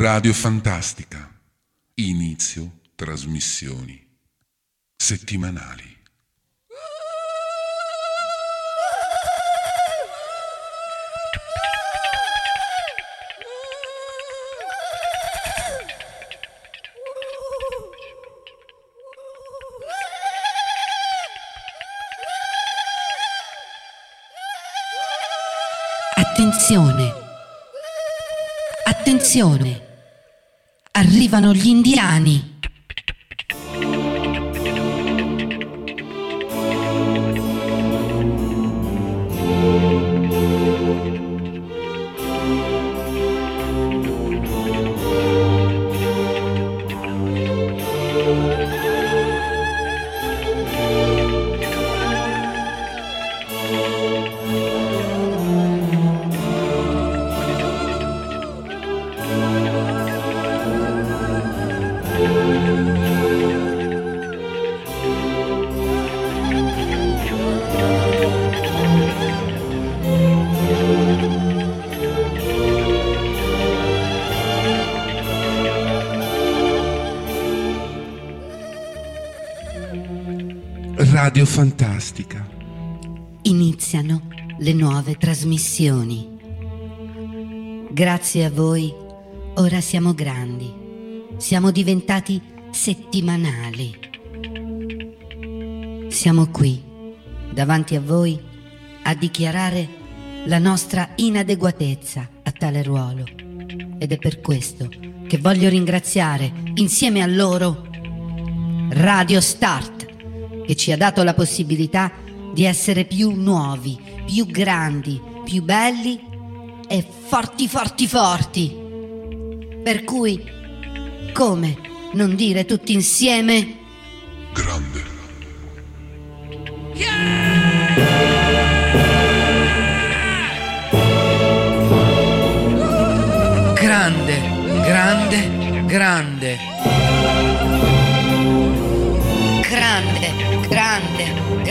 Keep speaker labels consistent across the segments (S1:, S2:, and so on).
S1: Radio Fantastica. Inizio trasmissioni settimanali.
S2: Attenzione! Attenzione! Arrivano gli indiani!
S1: Radio Fantastica.
S2: Iniziano le nuove trasmissioni. Grazie a voi, ora siamo grandi. Siamo diventati settimanali. Siamo qui, davanti a voi, a dichiarare la nostra inadeguatezza a tale ruolo. Ed è per questo che voglio ringraziare, insieme a loro, Radio Start che ci ha dato la possibilità di essere più nuovi, più grandi, più belli e forti, forti, forti. Per cui, come non dire tutti insieme?
S1: Grande.
S3: Grande, grande, grande.
S2: Grande,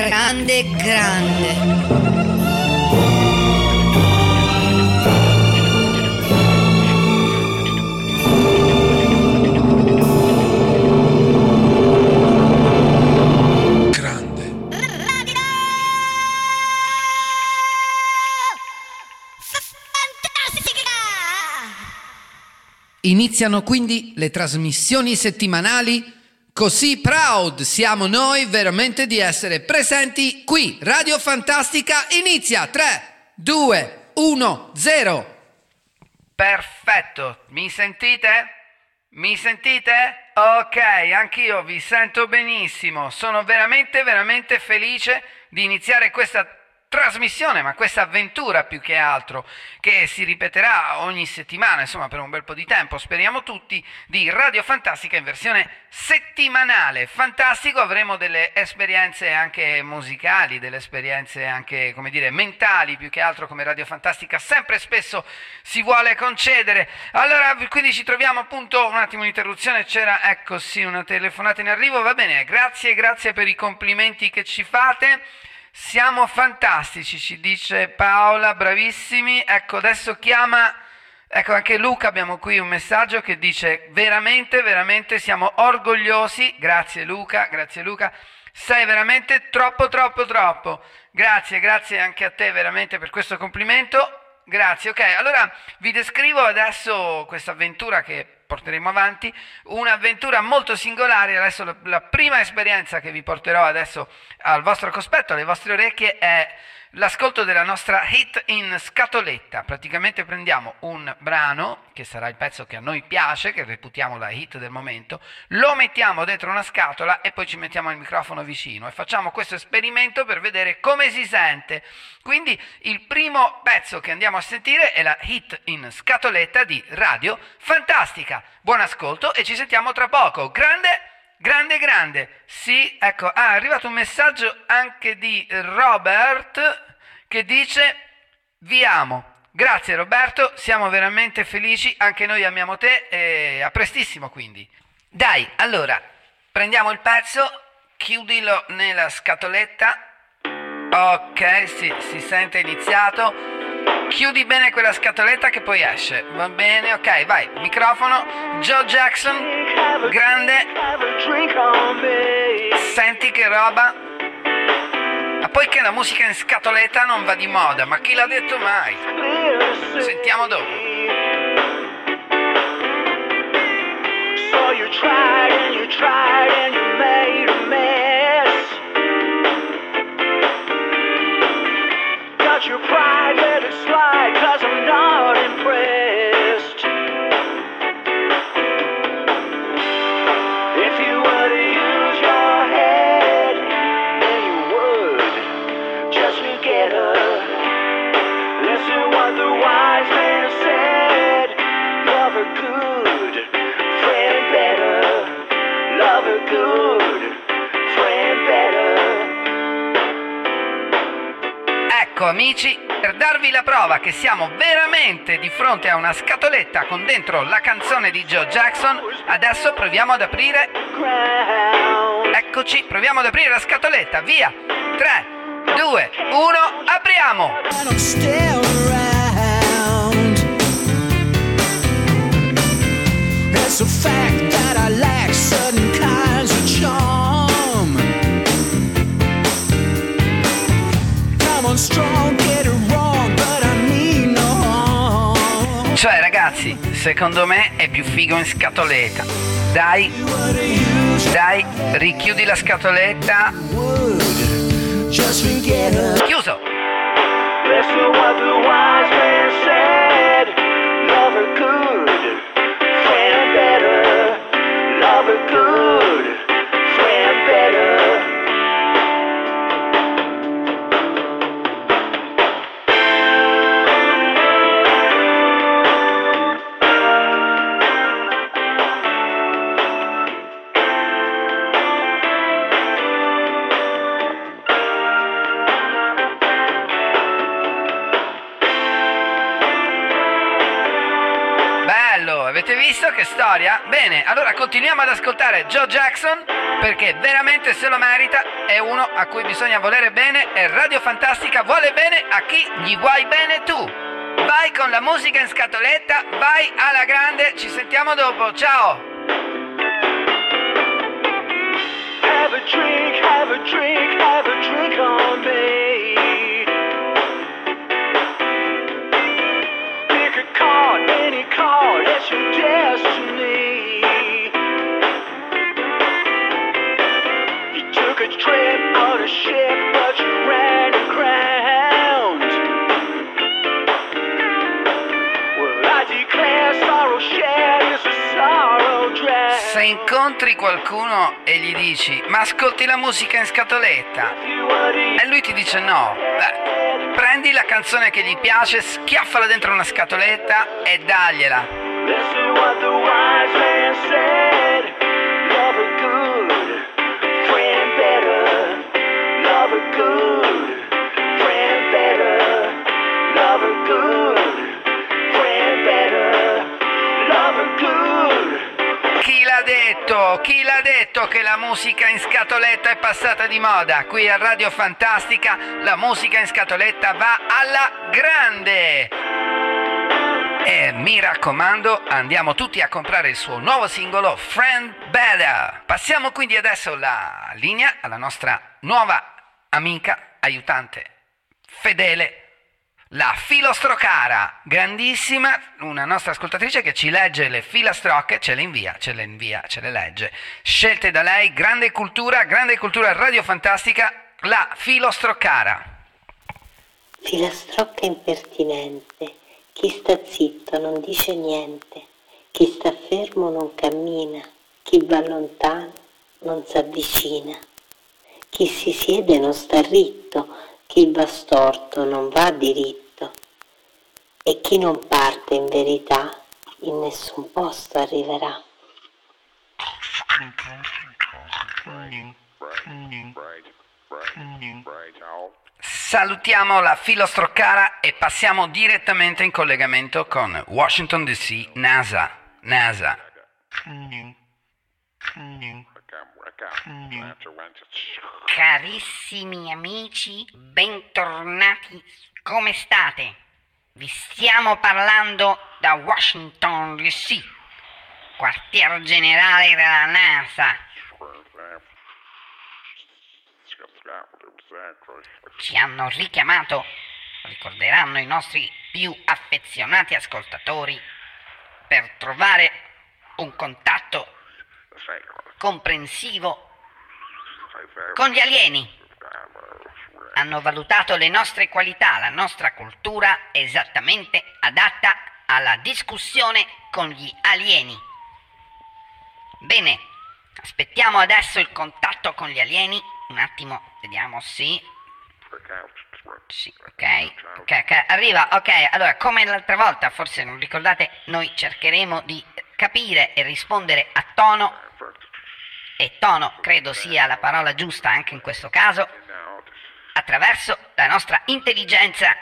S2: grande, grande, grande.
S1: Grande.
S3: Iniziano quindi le trasmissioni settimanali. Così proud siamo noi veramente di essere presenti qui. Radio Fantastica inizia 3, 2, 1, 0. Perfetto, mi sentite? Mi sentite? Ok, anch'io vi sento benissimo. Sono veramente, veramente felice di iniziare questa trasmissione, ma questa avventura più che altro, che si ripeterà ogni settimana, insomma per un bel po' di tempo, speriamo tutti, di Radio Fantastica in versione settimanale. Fantastico, avremo delle esperienze anche musicali, delle esperienze anche, come dire, mentali, più che altro come Radio Fantastica sempre spesso si vuole concedere. Allora, quindi ci troviamo appunto, un attimo un'interruzione, c'era, ecco sì, una telefonata in arrivo, va bene, grazie, grazie per i complimenti che ci fate. Siamo fantastici, ci dice Paola, bravissimi. Ecco, adesso chiama, ecco anche Luca, abbiamo qui un messaggio che dice veramente, veramente siamo orgogliosi. Grazie Luca, grazie Luca. Sei veramente troppo, troppo, troppo. Grazie, grazie anche a te veramente per questo complimento. Grazie, ok. Allora vi descrivo adesso questa avventura che porteremo avanti, un'avventura molto singolare. Adesso la, prima esperienza che vi porterò adesso al vostro cospetto, alle vostre orecchie, è l'ascolto della nostra hit in scatoletta. Praticamente prendiamo un brano, che sarà il pezzo che a noi piace, che reputiamo la hit del momento, lo mettiamo dentro una scatola e poi ci mettiamo il microfono vicino e facciamo questo esperimento per vedere come si sente. Quindi il primo pezzo che andiamo a sentire è la hit in scatoletta di Radio Fantastica. Buon ascolto e ci sentiamo tra poco. Grande Grande, grande. Sì, ecco, ah, è arrivato un messaggio anche di Robert che dice vi amo. Grazie Roberto, siamo veramente felici, anche noi amiamo te e a prestissimo quindi. Dai, allora, prendiamo il pezzo, chiudilo nella scatoletta. Ok, sì, si sente iniziato. Chiudi bene quella scatoletta che poi esce. Va bene, ok, vai. Microfono. Joe Jackson. Grande. Senti che roba. Ma poi che la musica in scatoletta non va di moda, ma chi l'ha detto mai? Sentiamo dopo.
S4: So you tried and you tried and you made a mess. Got your pride,
S3: amici, per darvi la prova che siamo veramente di fronte a una scatoletta con dentro la canzone di Joe Jackson, adesso proviamo ad aprire... Eccoci, proviamo ad aprire la scatoletta, via! 3, 2, 1, apriamo! Ragazzi, secondo me è più figo in scatoletta. Dai, dai, richiudi la scatoletta. Chiuso! Visto che storia? Bene, allora continuiamo ad ascoltare Joe Jackson perché veramente se lo merita, è uno a cui bisogna volere bene e Radio Fantastica vuole bene a chi gli vuoi bene tu. Vai con la musica in scatoletta, vai alla grande, ci sentiamo dopo, ciao!
S4: Have a drink, have a drink, have a drink on me. Pick a card, any card, it's your destiny.
S3: Se incontri qualcuno e gli dici ma ascolti la musica in scatoletta? E lui ti dice no, beh, prendi la canzone che gli piace, schiaffala dentro una scatoletta e dagliela. Chi l'ha detto? Che la musica in scatoletta è passata di moda? Qui a Radio Fantastica la musica in scatoletta va alla grande! E mi raccomando, andiamo tutti a comprare il suo nuovo singolo Friend Better. Passiamo quindi adesso la linea alla nostra nuova amica, aiutante, fedele, la filostrocara, grandissima, una nostra ascoltatrice che ci legge le filastrocche, ce le invia, ce le invia, ce le legge. Scelte da lei, grande cultura, grande cultura radiofantastica, la filostroccara.
S5: Filastrocca impertinente, chi sta zitto non dice niente, chi sta fermo non cammina, chi va lontano non s'avvicina, chi si siede non sta ritto, chi va storto non va diritto, e chi non parte in verità in nessun posto arriverà.
S3: Salutiamo la filostroccara e passiamo direttamente in collegamento con Washington DC, NASA. NASA.
S6: Carissimi amici, bentornati. Come state?
S2: Vi stiamo parlando da Washington DC, quartier generale della NASA. Ci hanno richiamato, ricorderanno i nostri più affezionati ascoltatori, per trovare un contatto comprensivo con gli alieni. Hanno valutato le nostre qualità, la nostra cultura esattamente adatta alla discussione con gli alieni. Bene, aspettiamo adesso il contatto con gli alieni. Un attimo, vediamo, sì. Sì, ok, ok, ok, arriva, ok, allora come l'altra volta, forse non ricordate, noi cercheremo di capire e rispondere a tono, e tono credo sia la parola giusta anche in questo caso, attraverso la nostra intelligenza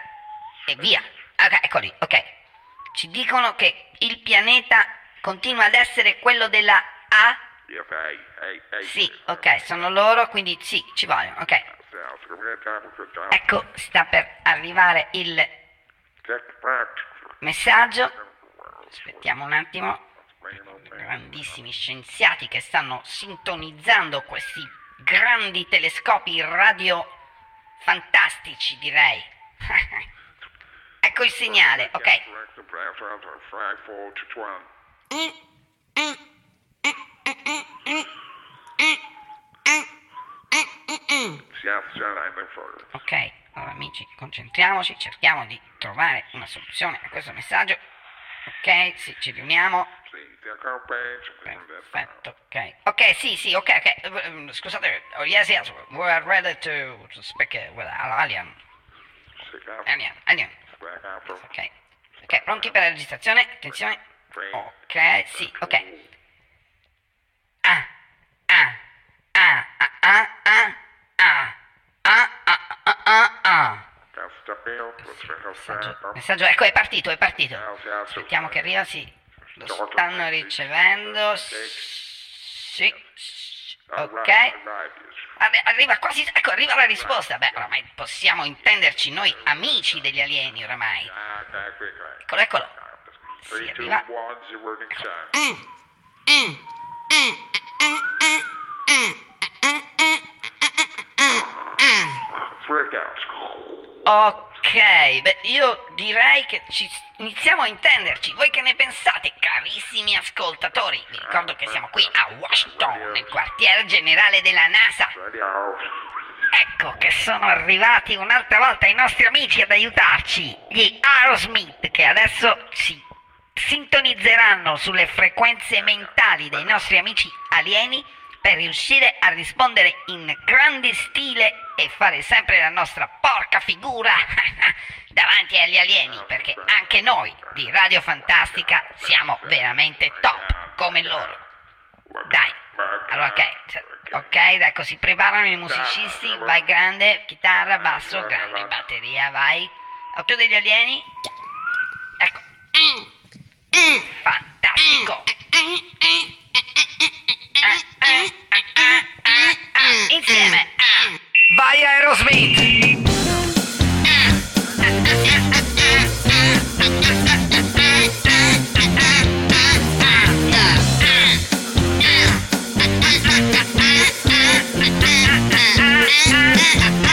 S2: e via. Ok, ecco lì, ok. Ci dicono che il pianeta continua ad essere quello della A? Sì, ok, sono loro, quindi sì, ci vogliono, ok. Ecco, sta per arrivare il messaggio. Aspettiamo un attimo. Grandissimi scienziati che stanno sintonizzando questi grandi telescopi radio fantastici, direi. ecco il segnale, ok. Ok, allora amici, concentriamoci, cerchiamo di trovare una soluzione a questo messaggio. Ok, sì, ci riuniamo. Perfetto, ok. Ok, sì, sì, ok, ok. Um, Scusate, oh, yes, yes, we're ready to, speak uh, with Alien. Alien, Alien. Ok, ok, pronti per la registrazione? Attenzione. Ok, sì, ok. Ah, ah, ah, ah, ah, ah, ah, ah, ah, ah, ah, ah. Messaggio, messaggio, ecco, è partito, è partito. Aspettiamo che arriva, sì. Lo stanno ricevendo. Sì. Ok. Arri- Arriva quasi, ecco, arriva la risposta. Beh, oramai possiamo intenderci noi amici degli alieni, oramai. Eccolo, eccolo. Sì, arriva. Ok, beh, io direi che ci iniziamo a intenderci. Voi che ne pensate, carissimi ascoltatori? Vi ricordo che siamo qui a Washington, nel quartier generale della NASA. Ecco che sono arrivati un'altra volta i nostri amici ad aiutarci, gli Aerosmith, che adesso si sintonizzeranno sulle frequenze mentali dei nostri amici alieni per riuscire a rispondere in grande stile e fare sempre la nostra porca figura davanti agli alieni, perché anche noi di Radio Fantastica siamo veramente top come loro. Dai, allora ok, ok, ecco si preparano i musicisti, vai grande, chitarra, basso, grande, batteria, vai. Auto degli alieni? Ecco. Fantastico. Insieme. Vai Aerosmith. Radio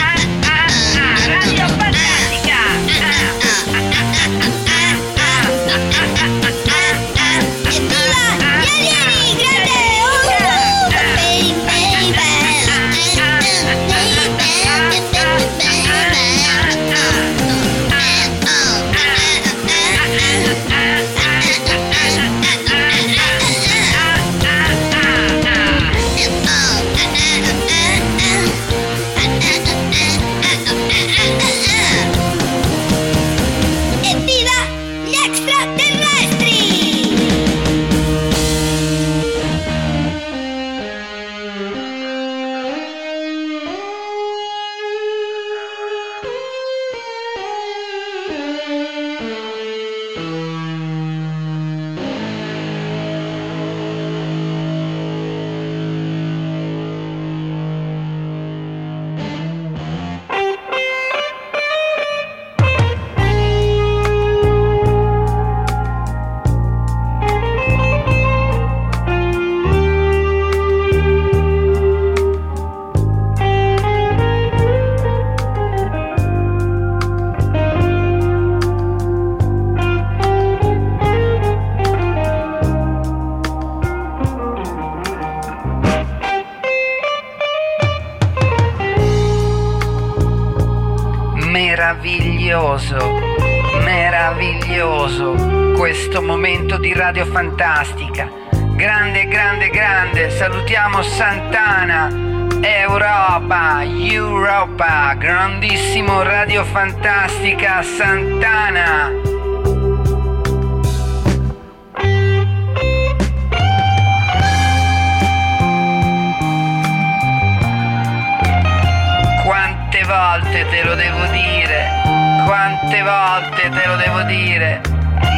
S3: meraviglioso, meraviglioso questo momento di Radio Fantastica. Grande, grande, grande, salutiamo Santana, Europa, Europa, grandissimo Radio Fantastica Santana. Quante volte te lo devo dire? Quante volte te lo devo dire?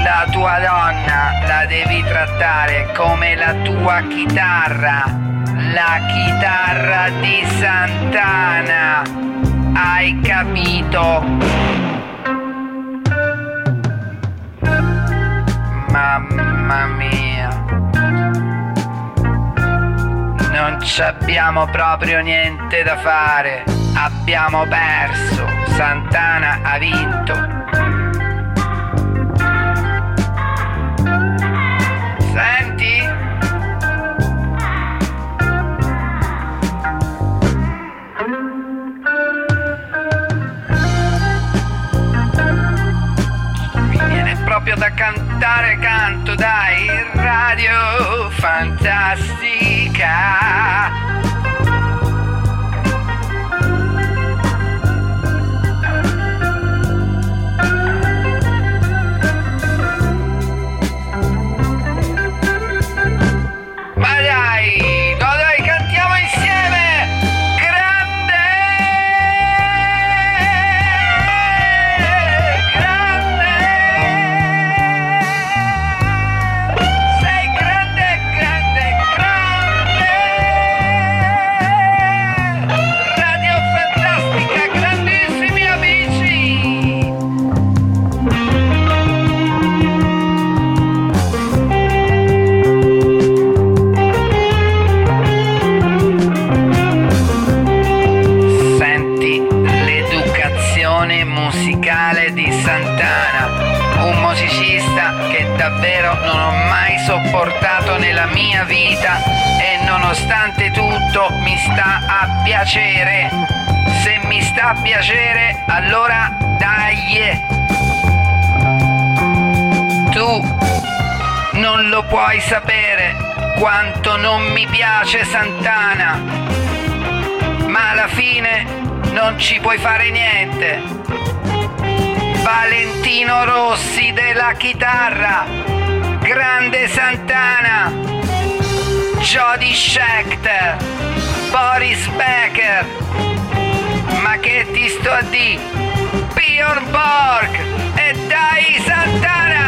S3: La tua donna la devi trattare come la tua chitarra. La chitarra di Santana. Hai capito? Mamma mia. Non ci abbiamo proprio niente da fare. Abbiamo perso. Santana ha vinto. Senti? Mi viene proprio da cantare canto, dai, radio fantastica. Puoi fare niente. Valentino Rossi della chitarra, grande Santana, Jody Schechter, Boris Becker, ma che ti sto a di? Bjorn Borg e dai Santana!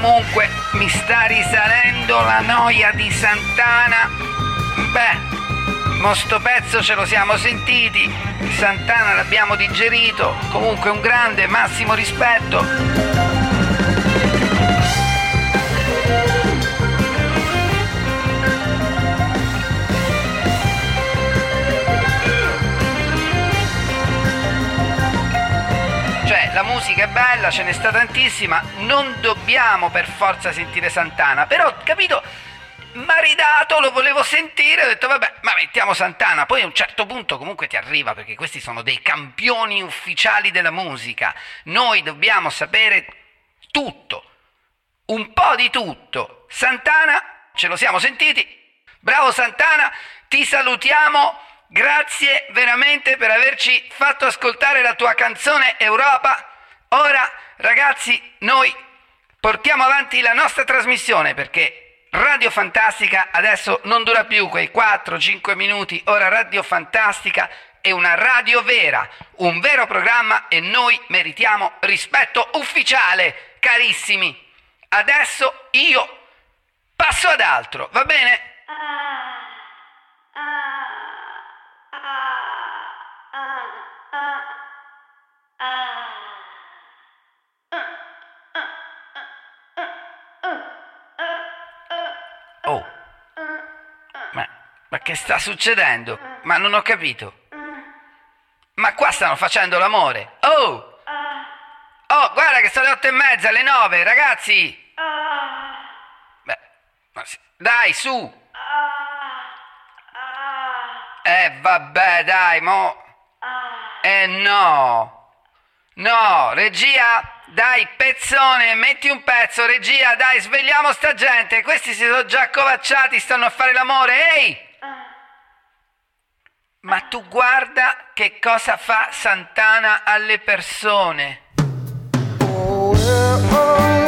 S3: Comunque mi sta risalendo la noia di Santana. Beh, mo sto pezzo ce lo siamo sentiti, Santana l'abbiamo digerito, comunque un grande massimo rispetto. Musica è bella, ce n'è sta tantissima, non dobbiamo per forza sentire Santana, però, capito, m'ha ridato, lo volevo sentire, ho detto vabbè, ma mettiamo Santana, poi a un certo punto comunque ti arriva, perché questi sono dei campioni ufficiali della musica, noi dobbiamo sapere tutto, un po' di tutto. Santana, ce lo siamo sentiti, bravo Santana, ti salutiamo. Grazie veramente per averci fatto ascoltare la tua canzone Europa. Ora, ragazzi, noi portiamo avanti la nostra trasmissione perché Radio Fantastica adesso non dura più quei 4-5 minuti. Ora Radio Fantastica è una radio vera, un vero programma e noi meritiamo rispetto ufficiale, carissimi. Adesso io passo ad altro, va bene? Oh, ma, ma che sta succedendo? Ma non ho capito. Ma qua stanno facendo l'amore. Oh! Oh, guarda che sono le otto e mezza, le nove, ragazzi! Beh, dai, su! Eh, vabbè, dai, mo... Eh, no! No, regia, dai, pezzone, metti un pezzo, regia, dai, svegliamo sta gente. Questi si sono già accovacciati, stanno a fare l'amore, ehi! Ma tu guarda che cosa fa Santana alle persone.
S7: Oh, where, oh,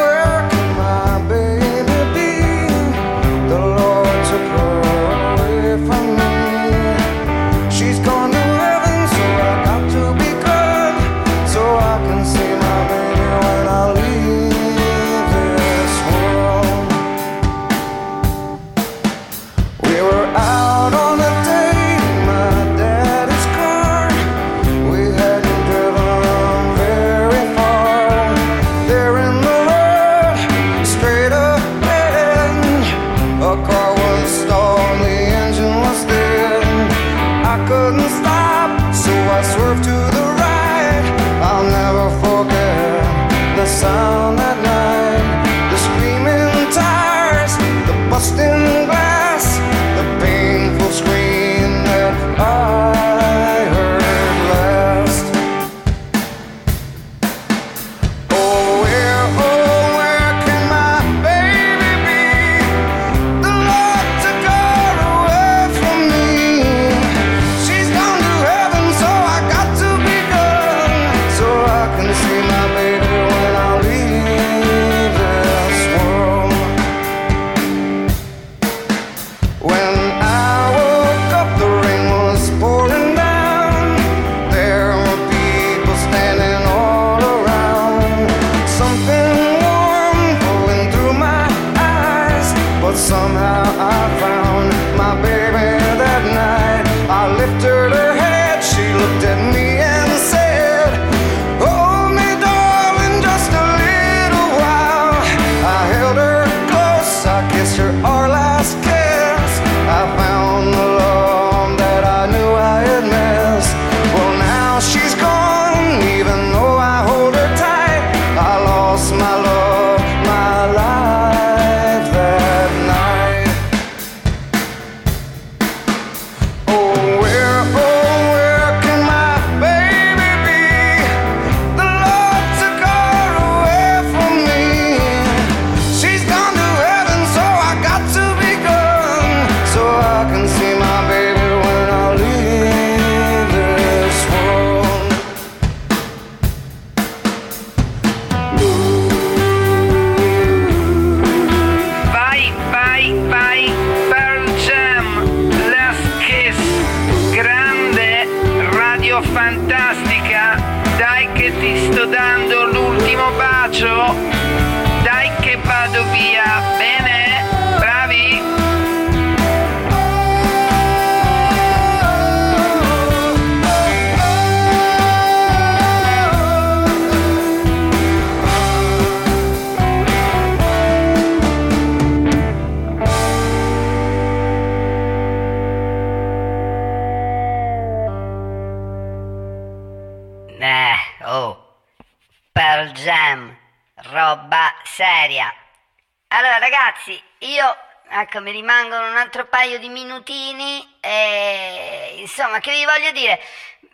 S2: ecco, mi rimangono un altro paio di minutini e insomma, che vi voglio dire?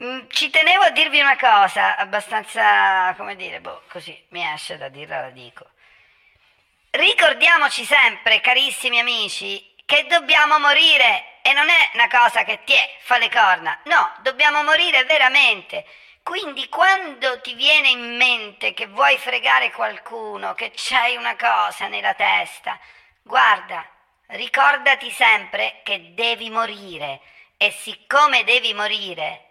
S2: Mm, Ci tenevo a dirvi una cosa, abbastanza, come dire, boh, così mi esce da dirla, la dico. Ricordiamoci sempre, carissimi amici, che dobbiamo morire e non è una cosa che ti è, fa le corna. No, dobbiamo morire veramente. Quindi quando ti viene in mente che vuoi fregare qualcuno, che c'hai una cosa nella testa, guarda, ricordati sempre che devi morire e siccome devi morire,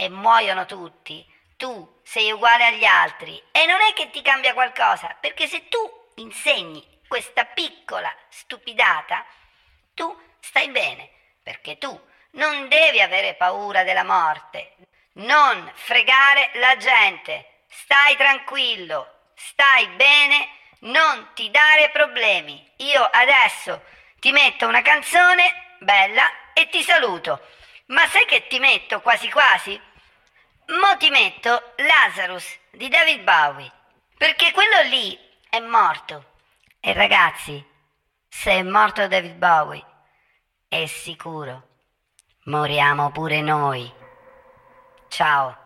S2: e muoiono tutti, tu sei uguale agli altri e non è che ti cambia qualcosa, perché se tu insegni questa piccola stupidata, tu stai bene, perché tu non devi avere paura della morte, non fregare la gente, stai tranquillo, stai bene, non ti dare problemi. Io adesso ti metto una canzone bella e ti saluto. Ma sai che ti metto quasi quasi? Mo ti metto Lazarus di David Bowie, perché quello lì è morto. E ragazzi, se è morto David Bowie, è sicuro, moriamo pure noi. Ciao.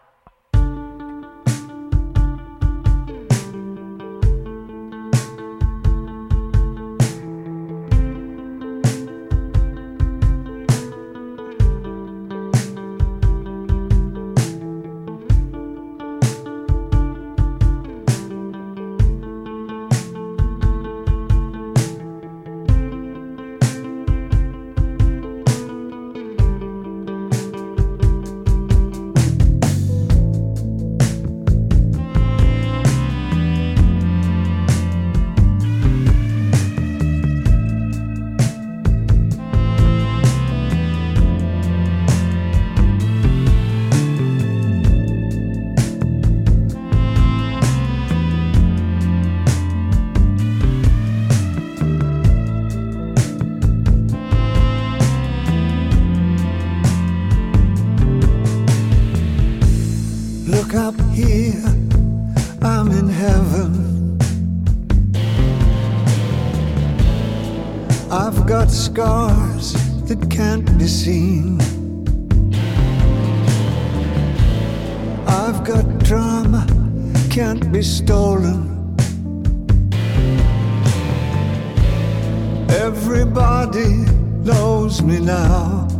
S8: Can't be stolen. Everybody knows me now.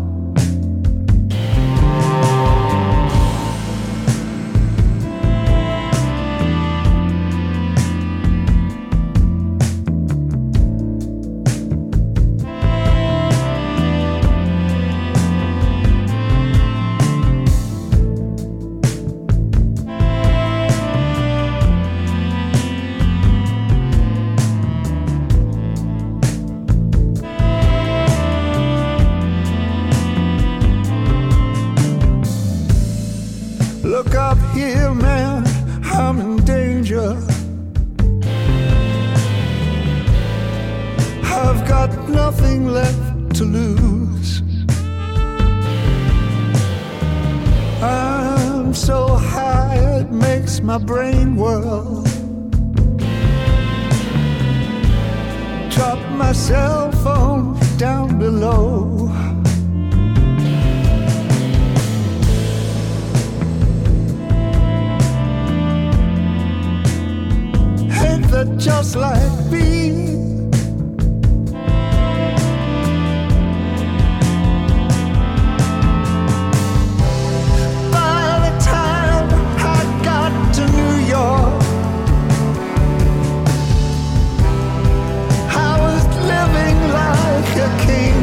S8: My cell phone down below. Ain't that just like me? Like a king.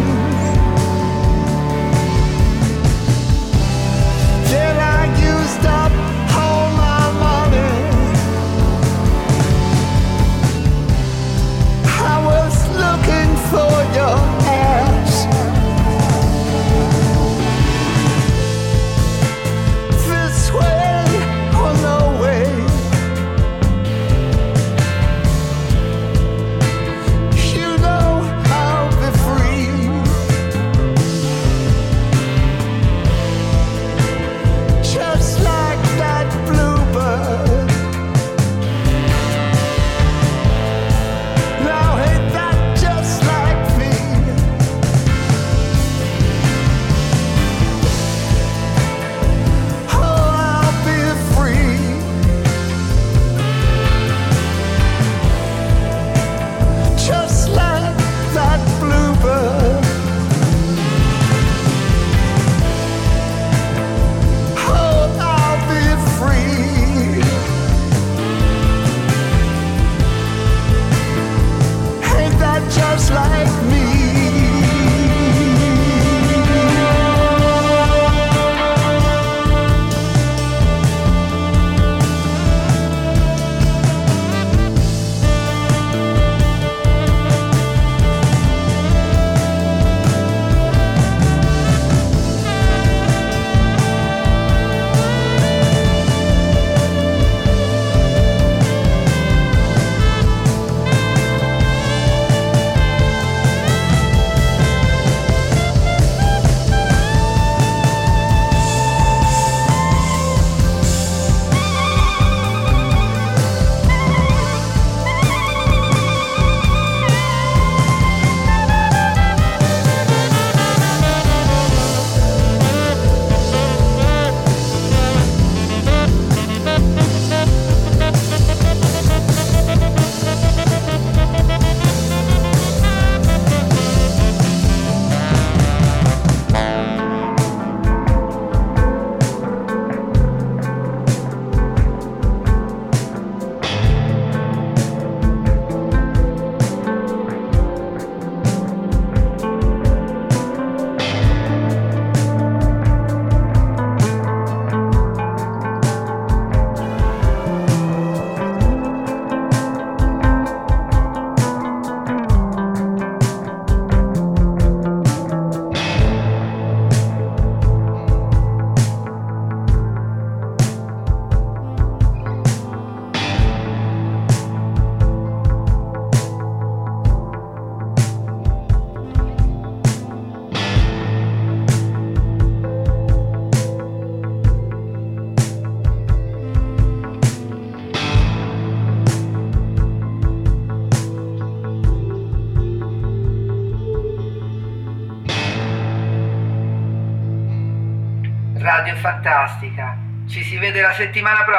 S3: Radio Fantastica.